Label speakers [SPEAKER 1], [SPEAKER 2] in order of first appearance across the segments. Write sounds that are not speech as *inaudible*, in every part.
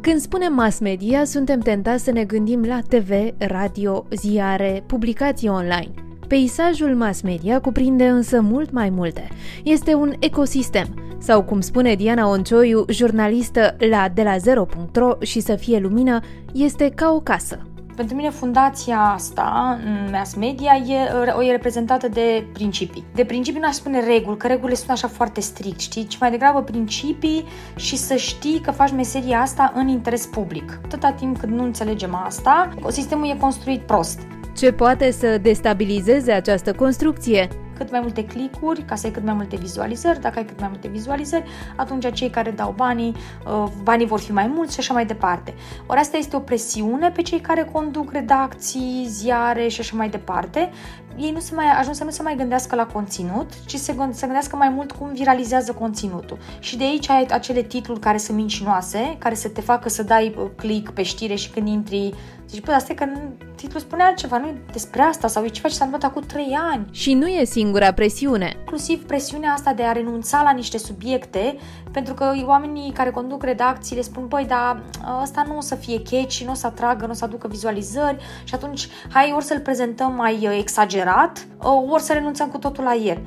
[SPEAKER 1] Când spunem mass media, suntem tentați să ne gândim la TV, radio, ziare, publicații online. Peisajul mass media cuprinde însă mult mai multe. Este un ecosistem, sau cum spune Diana Oncioiu, jurnalistă la de la zero.ro și să fie lumină, este ca o casă.
[SPEAKER 2] Pentru mine fundația asta, mass media, e, e reprezentată de principii. De principii n-aș spune reguli, că regulile sunt așa foarte strict, știi? Ci mai degrabă principii și să știi că faci meseria asta în interes public. Atâta timp cât nu înțelegem asta, sistemul e construit prost.
[SPEAKER 1] Ce poate să destabilizeze această construcție?
[SPEAKER 2] Cât mai multe clicuri, ca să ai cât mai multe vizualizări. Dacă ai cât mai multe vizualizări, atunci cei care dau banii, uh, banii vor fi mai mulți și așa mai departe. Ori asta este o presiune pe cei care conduc redacții, ziare și așa mai departe. Ei nu se mai ajuns să nu se mai gândească la conținut, ci se, se gândească mai mult cum viralizează conținutul. Și de aici ai acele titluri care sunt mincinoase, care să te facă să dai uh, click pe știre și când intri Zici, bă, asta e că titlul spune altceva, nu e despre asta sau e ceva ce s-a întâmplat acum trei ani.
[SPEAKER 1] Și nu e singura presiune.
[SPEAKER 2] Inclusiv presiunea asta de a renunța la niște subiecte, pentru că oamenii care conduc redacții le spun, băi, dar ăsta nu o să fie catchy, nu o să atragă, nu o să aducă vizualizări și atunci hai ori să-l prezentăm mai uh, exagerat, uh, ori să renunțăm cu totul la el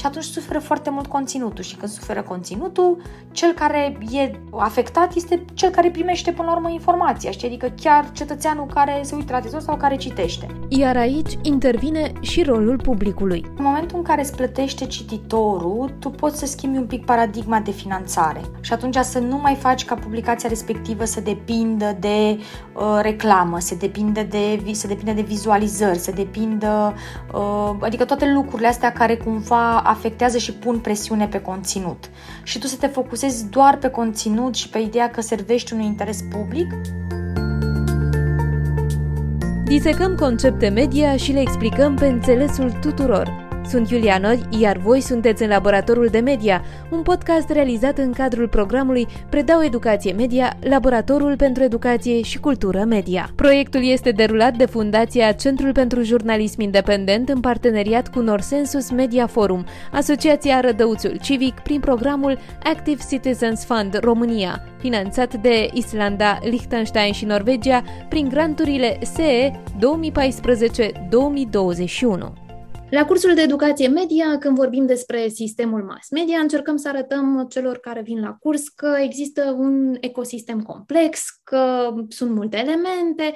[SPEAKER 2] și atunci suferă foarte mult conținutul și când suferă conținutul, cel care e afectat este cel care primește până la urmă informația, știi? adică chiar cetățeanul care se uită la televizor sau care citește.
[SPEAKER 1] Iar aici intervine și rolul publicului.
[SPEAKER 2] În momentul în care îți plătește cititorul, tu poți să schimbi un pic paradigma de finanțare și atunci să nu mai faci ca publicația respectivă să depindă de uh, reclamă, să depindă de, să depindă de vizualizări, să depindă, uh, adică toate lucrurile astea care cumva afectează și pun presiune pe conținut. Și tu să te focusezi doar pe conținut și pe ideea că servești unui interes public.
[SPEAKER 1] Disecăm concepte media și le explicăm pe înțelesul tuturor. Sunt Iulia Nori, iar voi sunteți în Laboratorul de Media, un podcast realizat în cadrul programului Predau Educație Media, Laboratorul pentru Educație și Cultură Media. Proiectul este derulat de Fundația Centrul pentru Jurnalism Independent în parteneriat cu Norsensus Media Forum, Asociația Rădăuțul Civic, prin programul Active Citizens Fund România, finanțat de Islanda, Liechtenstein și Norvegia prin granturile SE 2014-2021. La cursul de educație media, când vorbim despre sistemul mass media, încercăm să arătăm celor care vin la curs că există un ecosistem complex, că sunt multe elemente.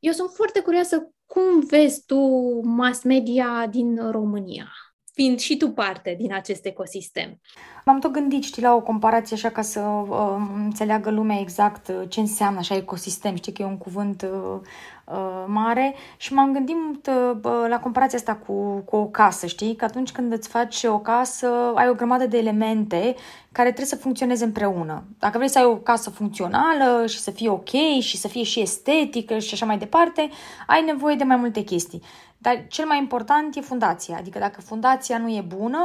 [SPEAKER 1] Eu sunt foarte curioasă cum vezi tu mass media din România, fiind și tu parte din acest ecosistem.
[SPEAKER 2] M-am tot gândit, știi, la o comparație așa ca să uh, înțeleagă lumea exact uh, ce înseamnă așa ecosistem. Știi că e un cuvânt uh, uh, mare și m-am gândit uh, la comparația asta cu, cu o casă, știi? Că atunci când îți faci o casă, ai o grămadă de elemente care trebuie să funcționeze împreună. Dacă vrei să ai o casă funcțională și să fie ok și să fie și estetică și așa mai departe, ai nevoie de mai multe chestii. Dar cel mai important e fundația. Adică dacă fundația nu e bună,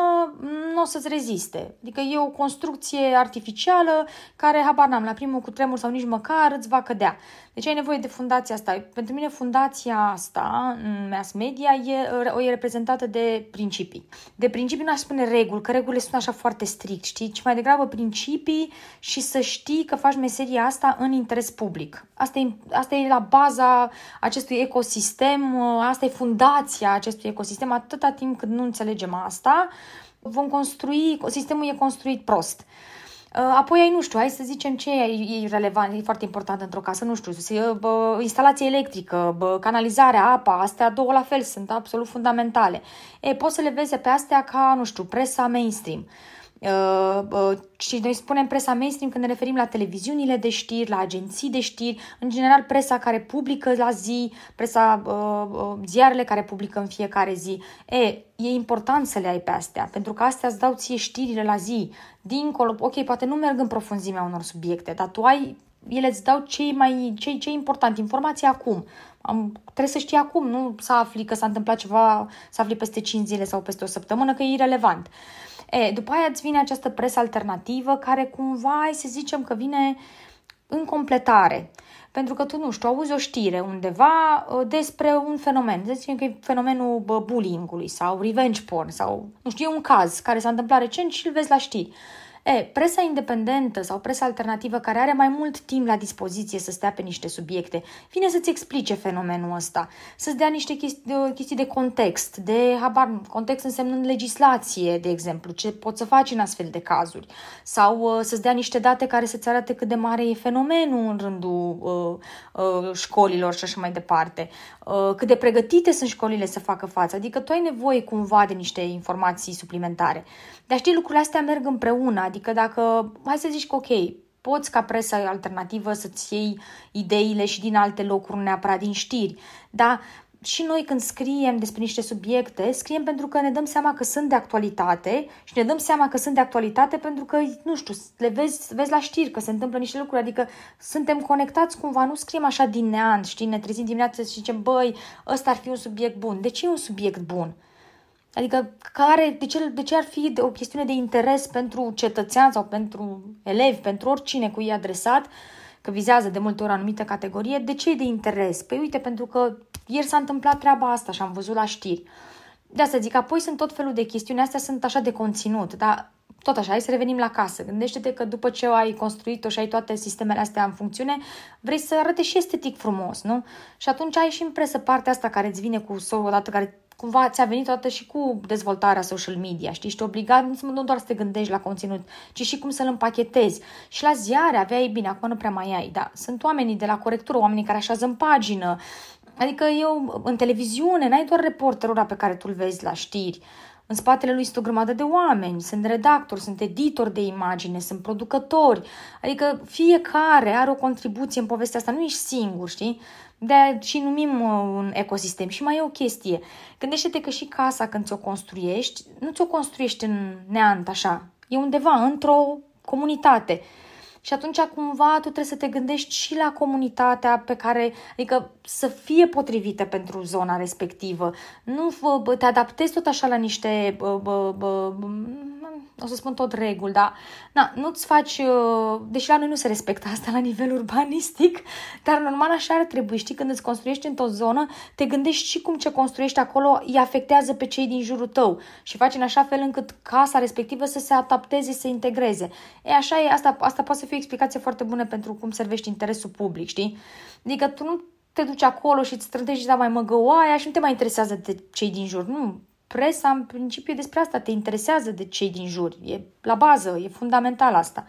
[SPEAKER 2] nu o să-ți reziste. Adică e o construcție artificială care, habar n-am, la primul cu tremur sau nici măcar îți va cădea. Deci ai nevoie de fundația asta. Pentru mine fundația asta, în mass media, e, e reprezentată de principii. De principii n-aș spune reguli, că regulile sunt așa foarte strict, știi? Ci mai degrabă principii și să știi că faci meseria asta în interes public. Asta e, asta e la baza acestui ecosistem, asta e fundația acestui ecosistem. Atâta timp cât nu înțelegem asta, vom construi, sistemul e construit prost. Uh, apoi ai, nu știu, hai să zicem ce e relevant, e foarte important într-o casă, nu știu, bă, instalație electrică, bă, canalizarea, apa, astea două la fel sunt absolut fundamentale. E, poți să le vezi pe astea ca, nu știu, presa mainstream. Uh, uh, și noi spunem presa mainstream când ne referim la televiziunile de știri, la agenții de știri, în general presa care publică la zi, presa, uh, uh, ziarele care publică în fiecare zi. E, e important să le ai pe astea, pentru că astea îți dau ție știrile la zi. Dincolo, ok, poate nu merg în profunzimea unor subiecte, dar tu ai, ele îți dau cei mai, cei, cei important, informația acum. Am, trebuie să știi acum, nu să afli că s-a întâmplat ceva, să afli peste 5 zile sau peste o săptămână, că e irrelevant. E, după aia îți vine această presă alternativă care cumva, să zicem că vine în completare. Pentru că tu, nu știu, auzi o știre undeva ă, despre un fenomen. Să zicem că e fenomenul bullying-ului sau revenge porn sau, nu știu, e un caz care s-a întâmplat recent și îl vezi la știri. E, presa independentă sau presa alternativă care are mai mult timp la dispoziție să stea pe niște subiecte, vine să-ți explice fenomenul ăsta, să-ți dea niște chestii, chestii de context, de habar, context însemnând legislație, de exemplu, ce poți să faci în astfel de cazuri, sau uh, să-ți dea niște date care să-ți arate cât de mare e fenomenul în rândul uh, uh, școlilor și așa mai departe, uh, cât de pregătite sunt școlile să facă față, adică tu ai nevoie cumva de niște informații suplimentare. Dar știi, lucrurile astea merg împreună, adică dacă, hai să zici că ok, poți ca presă alternativă să-ți iei ideile și din alte locuri, nu neapărat din știri, dar și noi când scriem despre niște subiecte, scriem pentru că ne dăm seama că sunt de actualitate și ne dăm seama că sunt de actualitate pentru că, nu știu, le vezi, vezi la știri că se întâmplă niște lucruri, adică suntem conectați cumva, nu scriem așa din neant, știi, ne trezim dimineața și zicem, băi, ăsta ar fi un subiect bun. De ce e un subiect bun? Adică care, de, ce, de ce ar fi o chestiune de interes pentru cetățean sau pentru elevi, pentru oricine cu ei adresat, că vizează de multe ori o anumită categorie, de ce e de interes? Păi uite, pentru că ieri s-a întâmplat treaba asta și am văzut la știri. De asta zic, apoi sunt tot felul de chestiuni, astea sunt așa de conținut, dar tot așa, hai să revenim la casă. Gândește-te că după ce ai construit-o și ai toate sistemele astea în funcțiune, vrei să arate și estetic frumos, nu? Și atunci ai și impresă partea asta care îți vine cu o dată care cumva ți-a venit toată și cu dezvoltarea social media, știi? Ești obligat nu doar să te gândești la conținut, ci și cum să-l împachetezi. Și la ziare aveai, bine, acum nu prea mai ai, dar sunt oamenii de la corectură, oamenii care așează în pagină, Adică eu, în televiziune, n-ai doar reporterul ăla pe care tu-l vezi la știri. În spatele lui este o grămadă de oameni, sunt redactori, sunt editori de imagine, sunt producători. Adică fiecare are o contribuție în povestea asta, nu ești singur, știi? De și numim uh, un ecosistem. Și mai e o chestie. Gândește-te că și casa când ți-o construiești, nu ți-o construiești în neant așa. E undeva, într-o comunitate. Și atunci cumva tu trebuie să te gândești și la comunitatea pe care, adică să fie potrivită pentru zona respectivă. Nu te adaptezi tot așa la niște bă, bă, bă, o să spun tot reguli, dar na, nu-ți faci, uh, deși la noi nu se respectă asta la nivel urbanistic, *laughs* dar normal așa ar trebui, știi, când îți construiești într-o zonă, te gândești și cum ce construiești acolo îi afectează pe cei din jurul tău și faci în așa fel încât casa respectivă să se adapteze, să se integreze. E așa e, asta, asta poate să fie o explicație foarte bună pentru cum servești interesul public, știi? Adică tu nu te duci acolo și îți strântești da mai măgăoaia și nu te mai interesează de cei din jur. Nu, presa, în principiu, despre asta te interesează de cei din jur. E la bază, e fundamental asta.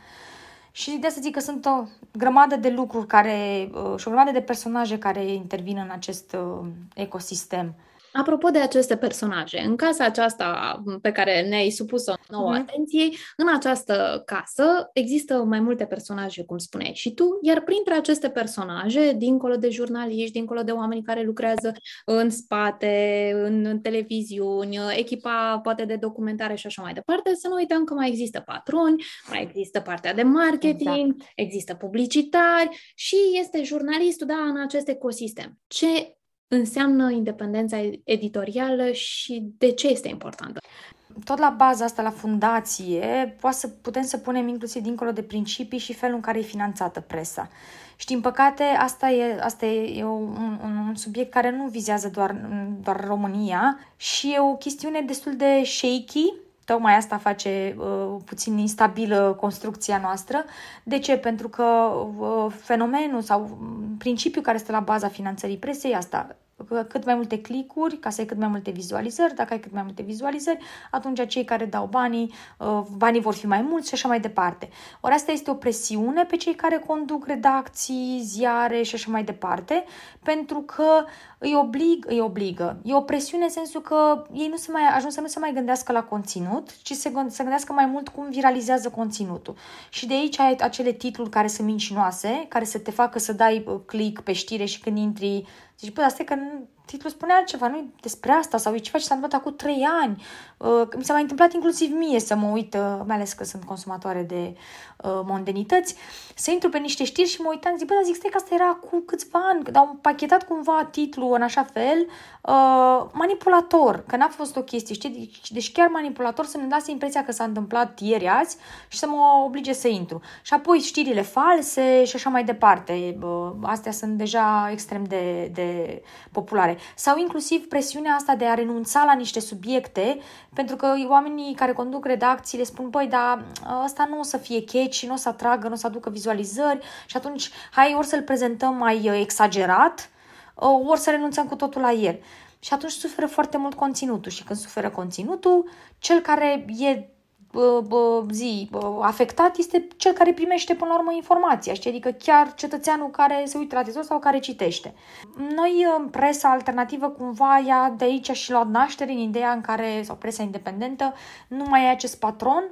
[SPEAKER 2] Și de asta zic că sunt o grămadă de lucruri care, uh, și o grămadă de personaje care intervin în acest uh, ecosistem.
[SPEAKER 3] Apropo de aceste personaje, în casa aceasta pe care ne-ai supus-o nouă uh-huh. atenție, în această casă există mai multe personaje, cum spuneai și tu, iar printre aceste personaje, dincolo de jurnaliști, dincolo de oameni care lucrează în spate, în televiziuni, echipa poate de documentare și așa mai departe, să nu uităm că mai există patroni, mai există partea de marketing, exact. există publicitari și este jurnalistul, da, în acest ecosistem. Ce înseamnă independența editorială și de ce este importantă?
[SPEAKER 2] Tot la baza asta, la fundație, poate să putem să punem inclusiv dincolo de principii și felul în care e finanțată presa. Și din păcate, asta e, asta e un, un, un subiect care nu vizează doar, doar România și e o chestiune destul de shaky, Tocmai asta face uh, puțin instabilă construcția noastră. De ce? Pentru că uh, fenomenul sau principiul care stă la baza finanțării presei asta, cât mai multe clicuri, ca să ai cât mai multe vizualizări. Dacă ai cât mai multe vizualizări, atunci cei care dau banii, uh, banii vor fi mai mulți și așa mai departe. Ori asta este o presiune pe cei care conduc redacții, ziare și așa mai departe, pentru că îi, oblig, îi obligă. E o presiune în sensul că ei nu se mai ajung să nu se mai gândească la conținut, ci se, se gândească mai mult cum viralizează conținutul. Și de aici ai acele titluri care sunt mincinoase, care să te facă să dai uh, click pe știre și când intri Zici, bă, asta e că titlul spune altceva, nu despre asta sau e ceva ce s-a întâmplat acum trei ani. Uh, mi s-a mai întâmplat inclusiv mie să mă uit, uh, mai ales că sunt consumatoare de uh, mondenități, să intru pe niște știri și mă uitam, zic, bă, dar zic, stai că asta era cu câțiva ani, dar au pachetat cumva titlul în așa fel, uh, manipulator, că n-a fost o chestie, știi? Deci, deci chiar manipulator să-mi lase impresia că s-a întâmplat ieri azi și să mă oblige să intru. Și apoi știrile false și așa mai departe. Uh, astea sunt deja extrem de, de populare mare. Sau inclusiv presiunea asta de a renunța la niște subiecte, pentru că oamenii care conduc redacții le spun, băi, dar ăsta nu o să fie catchy, nu o să atragă, nu o să aducă vizualizări și atunci hai ori să-l prezentăm mai uh, exagerat, uh, ori să renunțăm cu totul la el. Și atunci suferă foarte mult conținutul și când suferă conținutul, cel care e zi afectat este cel care primește până la urmă informația, știi? adică chiar cetățeanul care se uită la televizor sau care citește. Noi, presa alternativă, cumva ea de aici și luat naștere în ideea în care, sau presa independentă, nu mai ai acest patron,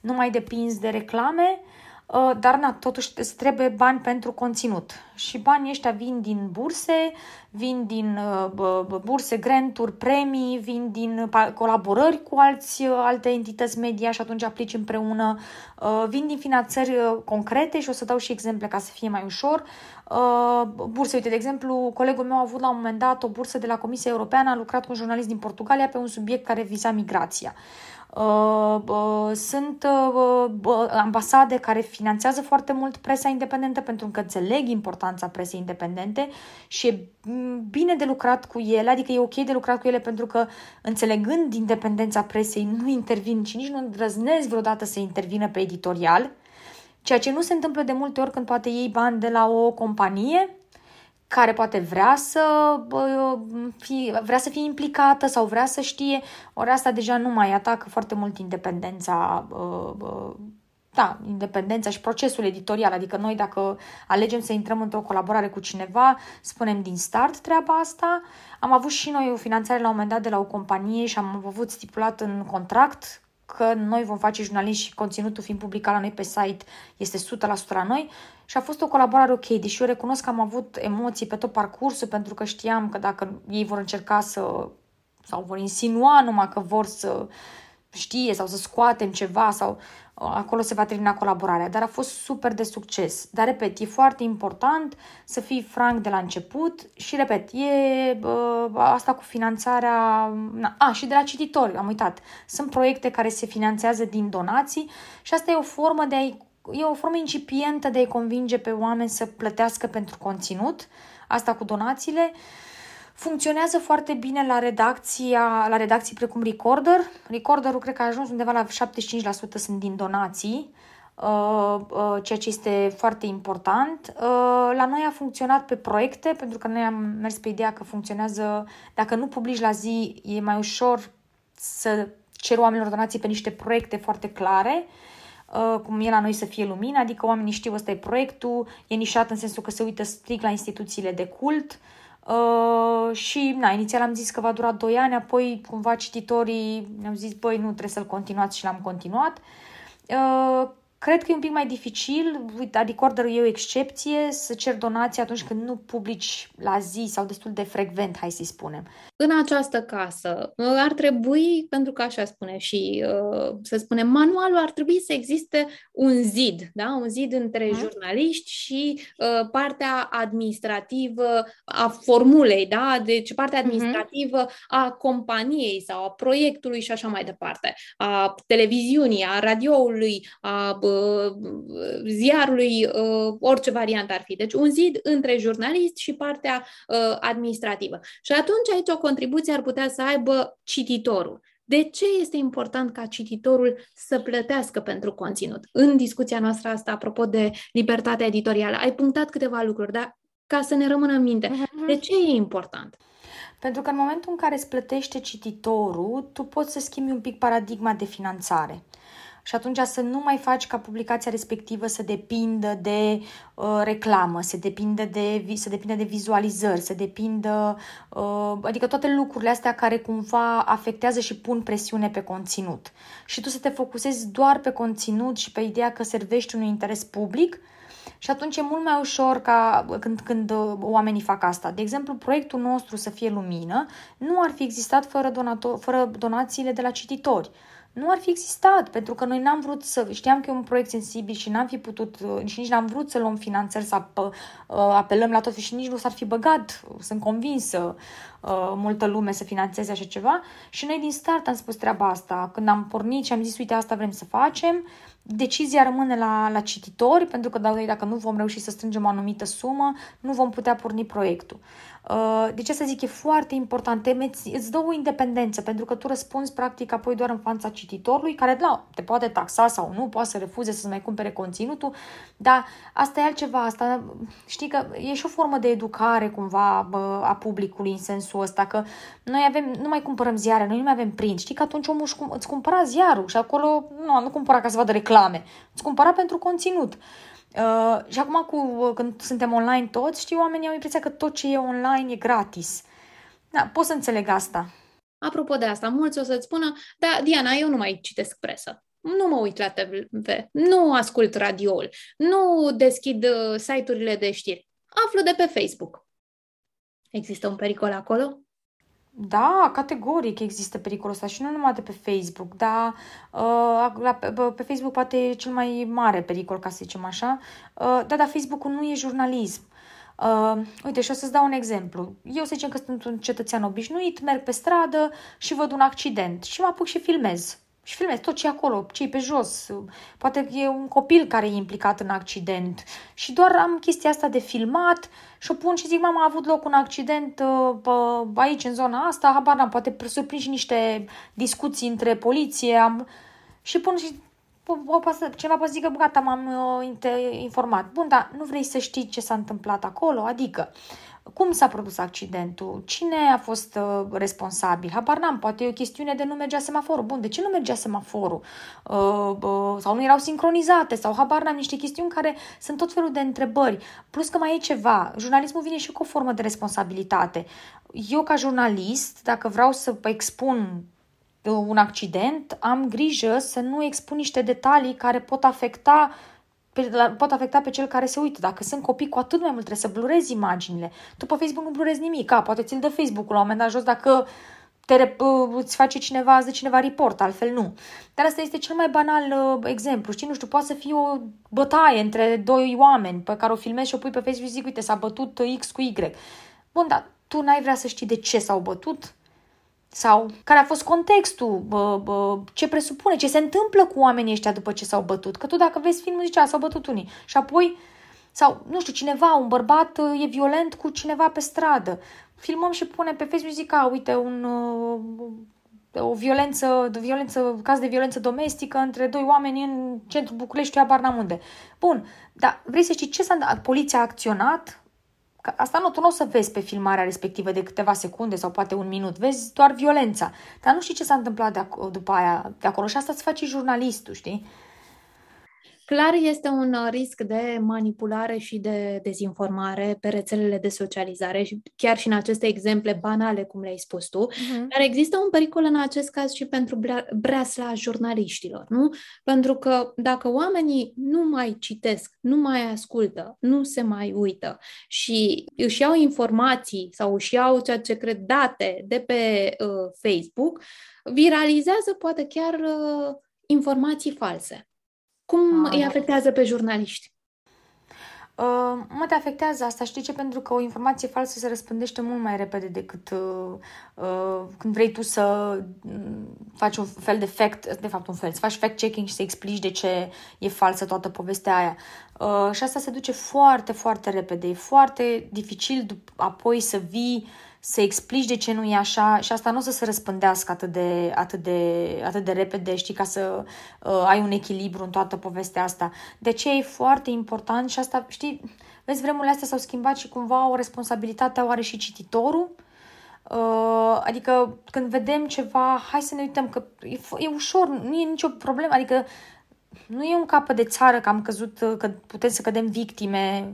[SPEAKER 2] nu mai depinzi de reclame, Uh, dar na, totuși îți trebuie bani pentru conținut. Și banii ăștia vin din burse, vin din uh, burse, granturi, premii, vin din colaborări cu alți, uh, alte entități media și atunci aplici împreună, vin din finanțări concrete și o să dau și exemple ca să fie mai ușor. Burse, uite, de exemplu, colegul meu a avut la un moment dat o bursă de la Comisia Europeană, a lucrat cu un jurnalist din Portugalia pe un subiect care viza migrația. Uh, uh, sunt uh, ambasade care finanțează foarte mult presa independentă pentru că înțeleg importanța presei independente și e bine de lucrat cu ele, adică e ok de lucrat cu ele pentru că înțelegând independența presei nu intervin și nici nu îndrăznesc vreodată să intervină pe editorial, ceea ce nu se întâmplă de multe ori când poate iei bani de la o companie care poate vrea să, fie, vrea să fie implicată sau vrea să știe, ori asta deja nu mai atacă foarte mult independența da, independența și procesul editorial, adică noi dacă alegem să intrăm într-o colaborare cu cineva, spunem din start treaba asta. Am avut și noi o finanțare la un moment dat de la o companie și am avut stipulat în contract că noi vom face jurnaliști și conținutul fiind publicat la noi pe site este 100% la noi și a fost o colaborare ok, deși eu recunosc că am avut emoții pe tot parcursul pentru că știam că dacă ei vor încerca să sau vor insinua numai că vor să știe sau să scoatem ceva sau acolo se va termina colaborarea, dar a fost super de succes. Dar, repet, e foarte important să fii franc de la început și, repet, e uh, asta cu finanțarea... A, și de la cititori, am uitat. Sunt proiecte care se finanțează din donații și asta e o formă de a e o formă incipientă de a-i convinge pe oameni să plătească pentru conținut, asta cu donațiile. Uh, Funcționează foarte bine la, redacția, la redacții precum Recorder. Recorderul cred că a ajuns undeva la 75% sunt din donații, uh, uh, ceea ce este foarte important. Uh, la noi a funcționat pe proiecte, pentru că noi am mers pe ideea că funcționează, dacă nu publici la zi, e mai ușor să cer oamenilor donații pe niște proiecte foarte clare cum e la noi să fie lumină, adică oamenii știu ăsta e proiectul, e nișat în sensul că se uită strict la instituțiile de cult, Uh, și, na, inițial am zis că va dura 2 ani, apoi cumva cititorii ne-au zis, băi, nu, trebuie să-l continuați și l-am continuat. Uh, Cred că e un pic mai dificil, adică order e o excepție, să cer donații atunci când nu publici la zi sau destul de frecvent, hai să-i spunem.
[SPEAKER 3] În această casă ar trebui, pentru că așa spune și, uh, să spunem, manualul ar trebui să existe un zid, da? un zid între hmm. jurnaliști și uh, partea administrativă a formulei, da? deci partea mhm. administrativă hmm. a companiei sau a proiectului și așa mai departe, a televiziunii, a radioului, a ziarului, uh, orice variantă ar fi. Deci un zid între jurnalist și partea uh, administrativă. Și atunci aici o contribuție ar putea să aibă cititorul. De ce este important ca cititorul să plătească pentru conținut? În discuția noastră asta, apropo de libertatea editorială, ai punctat câteva lucruri, dar ca să ne rămână în minte, mhm. de ce e important?
[SPEAKER 2] Pentru că în momentul în care îți plătește cititorul, tu poți să schimbi un pic paradigma de finanțare și atunci să nu mai faci ca publicația respectivă să depindă de uh, reclamă, să depindă de, să depindă de vizualizări, să depindă, uh, adică toate lucrurile astea care cumva afectează și pun presiune pe conținut. Și tu să te focusezi doar pe conținut și pe ideea că servești unui interes public și atunci e mult mai ușor ca când, când uh, oamenii fac asta. De exemplu, proiectul nostru să fie lumină nu ar fi existat fără, donato- fără donațiile de la cititori nu ar fi existat, pentru că noi n-am vrut să, știam că e un proiect sensibil și n-am fi putut, uh, și nici n-am vrut să luăm finanțări, să uh, apelăm la tot și nici nu s-ar fi băgat, sunt convinsă, uh, multă lume să finanțeze așa ceva. Și noi din start am spus treaba asta, când am pornit și am zis, uite, asta vrem să facem, decizia rămâne la, la cititori, pentru că dacă nu vom reuși să strângem o anumită sumă, nu vom putea porni proiectul. Uh, de ce să zic, e foarte important, te meți, îți dă o independență, pentru că tu răspunzi practic apoi doar în fața cititorului, care da, te poate taxa sau nu, poate să refuze să mai cumpere conținutul, dar asta e altceva, asta, știi că e și o formă de educare cumva bă, a publicului în sensul ăsta, că noi avem, nu mai cumpărăm ziare, noi nu mai avem print, știi că atunci omul îți cumpăra ziarul și acolo nu, nu cumpăra ca să vadă reclame, îți cumpăra pentru conținut. Uh, Uh, și acum cu, uh, când suntem online toți, știi, oamenii au impresia că tot ce e online e gratis. Da, pot să înțeleg asta.
[SPEAKER 3] Apropo de asta, mulți o să-ți spună, da, Diana, eu nu mai citesc presă. Nu mă uit la TV, nu ascult radioul, nu deschid uh, site-urile de știri. Aflu de pe Facebook. Există un pericol acolo?
[SPEAKER 2] Da, categoric există pericolul ăsta și nu numai de pe Facebook, dar uh, la, pe, pe Facebook poate e cel mai mare pericol, ca să zicem așa. Uh, da, dar Facebook-ul nu e jurnalism. Uh, uite, și o să-ți dau un exemplu. Eu să zicem că sunt un cetățean obișnuit, merg pe stradă și văd un accident și mă apuc și filmez și filmez tot ce e acolo, ce pe jos. Poate e un copil care e implicat în accident și doar am chestia asta de filmat și o pun și zic, mama, a avut loc un accident uh, aici, în zona asta, habar n-am, poate surprind și niște discuții între poliție am... și pun și o, pasă, cineva poate zică, gata, m-am uh, informat. Bun, dar nu vrei să știi ce s-a întâmplat acolo? Adică, cum s-a produs accidentul? Cine a fost uh, responsabil? Habar n-am, poate e o chestiune de nu mergea semaforul. Bun, de ce nu mergea semaforul? Uh, uh, sau nu erau sincronizate? Sau habar n-am, niște chestiuni care sunt tot felul de întrebări. Plus că mai e ceva, jurnalismul vine și cu o formă de responsabilitate. Eu ca jurnalist, dacă vreau să expun uh, un accident, am grijă să nu expun niște detalii care pot afecta pe, la, pot afecta pe cel care se uită. Dacă sunt copii, cu atât mai mult trebuie să blurezi imaginile. Tu pe Facebook nu blurezi nimic, a, poate ți-l dă Facebook-ul la un moment dat jos dacă te, uh, îți face cineva, îți dă cineva report, altfel nu. Dar asta este cel mai banal uh, exemplu. Știi, nu știu, poate să fie o bătaie între doi oameni pe care o filmezi și o pui pe Facebook și zic, uite, s-a bătut X cu Y. Bun, dar tu n-ai vrea să știi de ce s-au bătut? Sau care a fost contextul, bă, bă, ce presupune, ce se întâmplă cu oamenii ăștia după ce s-au bătut. Că tu dacă vezi filmul zici, s-au bătut unii. Și apoi, sau, nu știu, cineva, un bărbat uh, e violent cu cineva pe stradă. Filmăm și pune pe Facebook, zic, a, uite, un, uh, o violență, de violență, caz de violență domestică între doi oameni în centrul București, habar n unde. Bun, dar vrei să știi ce s-a întâmplat? Poliția a acționat, Că asta nu, tu nu o să vezi pe filmarea respectivă de câteva secunde sau poate un minut, vezi doar violența. Dar nu știi ce s-a întâmplat de ac- după aia de acolo și asta îți face jurnalistul, știi?
[SPEAKER 3] Clar este un uh, risc de manipulare și de dezinformare pe rețelele de socializare și chiar și în aceste exemple banale, cum le-ai spus tu, uh-huh. dar există un pericol în acest caz și pentru breasla jurnaliștilor, nu? Pentru că dacă oamenii nu mai citesc, nu mai ascultă, nu se mai uită și își iau informații sau își iau ceea ce cred date de pe uh, Facebook, viralizează poate chiar uh, informații false. Cum A, îi afectează pe jurnaliști?
[SPEAKER 2] Uh, mă te afectează asta, știi ce? Pentru că o informație falsă se răspândește mult mai repede decât uh, uh, când vrei tu să mm, faci un fel de fact, de fapt un fel, să faci fact-checking și să explici de ce e falsă toată povestea aia. Uh, și asta se duce foarte, foarte repede. E foarte dificil apoi să vii să explici de ce nu e așa și asta nu o să se răspândească atât de, atât de, atât de repede, știi, ca să uh, ai un echilibru în toată povestea asta. De ce e foarte important și asta, știi, vezi, vremurile astea s-au schimbat și cumva o responsabilitate o are și cititorul, Uh, adică când vedem ceva, hai să ne uităm că e, e ușor, nu e nicio problemă, adică nu e un capăt de țară că am căzut, că putem să cădem victime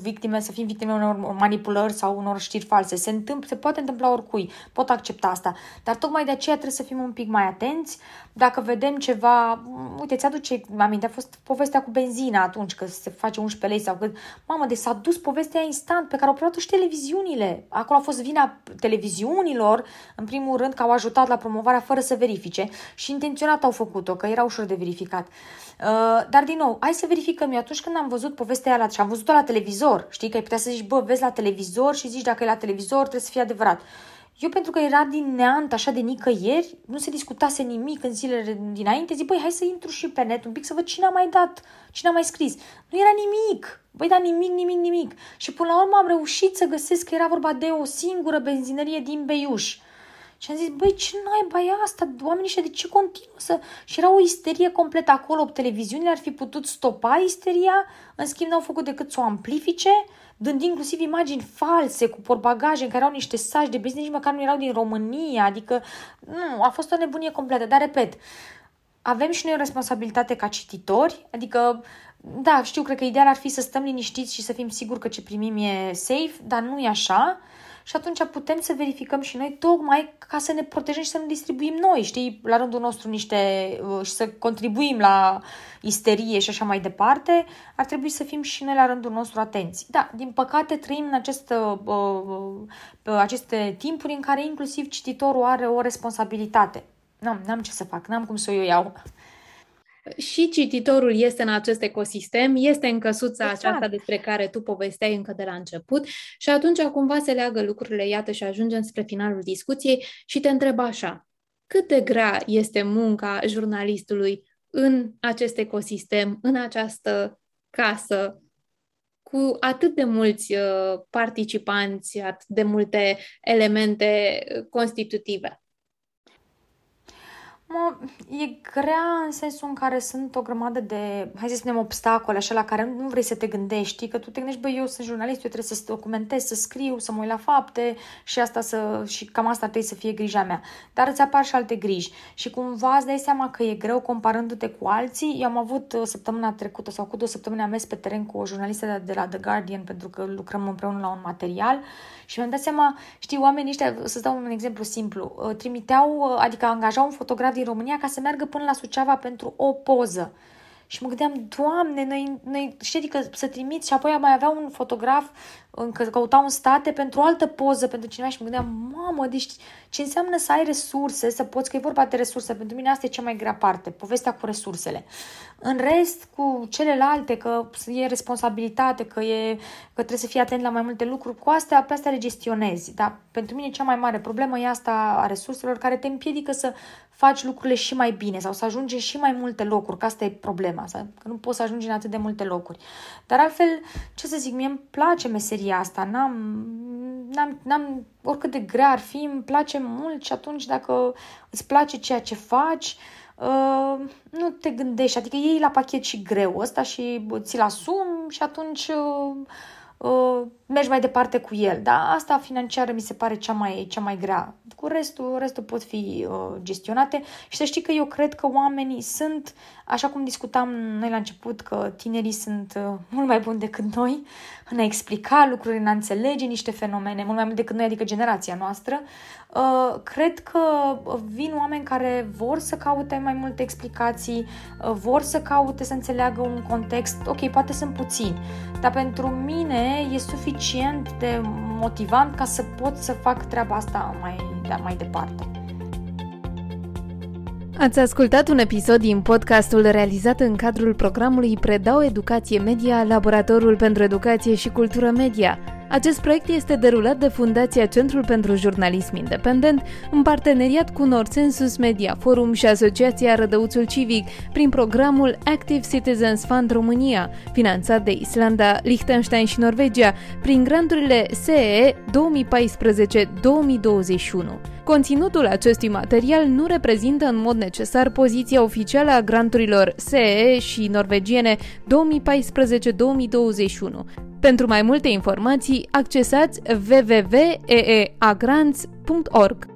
[SPEAKER 2] victime, să fim victime unor manipulări sau unor știri false. Se, întâmpl, se poate întâmpla oricui, pot accepta asta. Dar tocmai de aceea trebuie să fim un pic mai atenți. Dacă vedem ceva, uite, ți-aduce aminte, a fost povestea cu benzina atunci, că se face 11 lei sau că, mamă, de s-a dus povestea instant pe care au preluat și televiziunile. Acolo a fost vina televiziunilor, în primul rând, că au ajutat la promovarea fără să verifice și intenționat au făcut-o, că era ușor de verificat. Uh, dar, din nou, hai să verificăm. Eu atunci când am văzut povestea aia la, și am văzut-o la televizor, știi, că ai putea să zici, bă, vezi la televizor și zici dacă e la televizor, trebuie să fie adevărat. Eu pentru că era din neant, așa de nicăieri, nu se discutase nimic în zilele dinainte, zic, băi, hai să intru și pe net un pic să văd cine a mai dat, cine a mai scris. Nu era nimic. Băi, dar nimic, nimic, nimic. Și până la urmă am reușit să găsesc că era vorba de o singură benzinărie din Beiuș. Și am zis, băi, ce naiba e asta? Oamenii ăștia de ce continuă să... Și era o isterie completă acolo, televiziunile ar fi putut stopa isteria, în schimb n-au făcut decât să o amplifice, dând inclusiv imagini false cu porbagaje în care au niște saci de business, nici măcar nu erau din România, adică nu, a fost o nebunie completă. Dar, repet, avem și noi o responsabilitate ca cititori, adică da, știu, cred că ideal ar fi să stăm liniștiți și să fim siguri că ce primim e safe, dar nu e așa și atunci putem să verificăm și noi tocmai ca să ne protejăm și să nu distribuim noi, știi, la rândul nostru niște uh, și să contribuim la isterie și așa mai departe, ar trebui să fim și noi la rândul nostru atenți. Da, din păcate trăim în acest, uh, uh, aceste timpuri în care inclusiv cititorul are o responsabilitate. N-am, n-am ce să fac, n-am cum să o iau
[SPEAKER 3] și cititorul este în acest ecosistem, este în căsuța exact. aceasta despre care tu povesteai încă de la început și atunci cumva se leagă lucrurile, iată, și ajungem spre finalul discuției și te întreb așa, cât de grea este munca jurnalistului în acest ecosistem, în această casă, cu atât de mulți uh, participanți, atât de multe elemente constitutive?
[SPEAKER 2] Mă, e grea în sensul în care sunt o grămadă de, hai să spunem, obstacole, așa, la care nu vrei să te gândești, că tu te gândești, băi, eu sunt jurnalist, eu trebuie să documentez, să scriu, să mă uit la fapte și asta să, și cam asta trebuie să fie grija mea. Dar îți apar și alte griji și cumva îți dai seama că e greu comparându-te cu alții. Eu am avut uh, săptămâna trecută sau cu două săptămâni am mers pe teren cu o jurnalistă de la The Guardian pentru că lucrăm împreună la un material și mi-am dat seama, știi, oamenii ăștia, să-ți dau un exemplu simplu, uh, trimiteau, uh, adică angajau un fotograf din România ca să meargă până la Suceava pentru o poză. Și mă gândeam, Doamne, noi, noi știi, adică să trimiți și apoi mai avea un fotograf încă căutau în state pentru o altă poză pentru cineva și mă gândeam, mamă, deci ce înseamnă să ai resurse, să poți, că e vorba de resurse, pentru mine asta e cea mai grea parte, povestea cu resursele. În rest, cu celelalte, că e responsabilitate, că, e, că trebuie să fii atent la mai multe lucruri, cu astea, pe astea le gestionezi. Dar pentru mine cea mai mare problemă e asta a resurselor care te împiedică să faci lucrurile și mai bine sau să ajungi și mai multe locuri, că asta e problema, că nu poți să ajungi în atât de multe locuri. Dar altfel, ce să zic, mie îmi place meseria asta, n-am, n-am, n-am oricât de grea ar fi, îmi place mult și atunci dacă îți place ceea ce faci, uh, nu te gândești, adică iei la pachet și greu ăsta și ți-l asumi și atunci uh, uh, mergi mai departe cu el. Da, asta financiară mi se pare cea mai, cea mai grea. Cu restul, restul pot fi uh, gestionate și să știi că eu cred că oamenii sunt, așa cum discutam noi la început, că tinerii sunt uh, mult mai buni decât noi în a explica lucruri, în a înțelege niște fenomene, mult mai mult decât noi, adică generația noastră. Uh, cred că vin oameni care vor să caute mai multe explicații, uh, vor să caute să înțeleagă un context. Ok, poate sunt puțini, dar pentru mine e suficient de motivant ca să pot să fac treaba asta mai, da, mai departe.
[SPEAKER 1] Ați ascultat un episod din podcastul realizat în cadrul programului Predau Educație Media, Laboratorul pentru Educație și Cultură Media. Acest proiect este derulat de Fundația Centrul pentru Jurnalism Independent în parteneriat cu Norsensus Media Forum și Asociația Rădăuțul Civic prin programul Active Citizens Fund România, finanțat de Islanda, Liechtenstein și Norvegia prin granturile SEE 2014-2021. Conținutul acestui material nu reprezintă în mod necesar poziția oficială a granturilor SEE și norvegiene 2014-2021. Pentru mai multe informații, accesați www.eeagrants.org.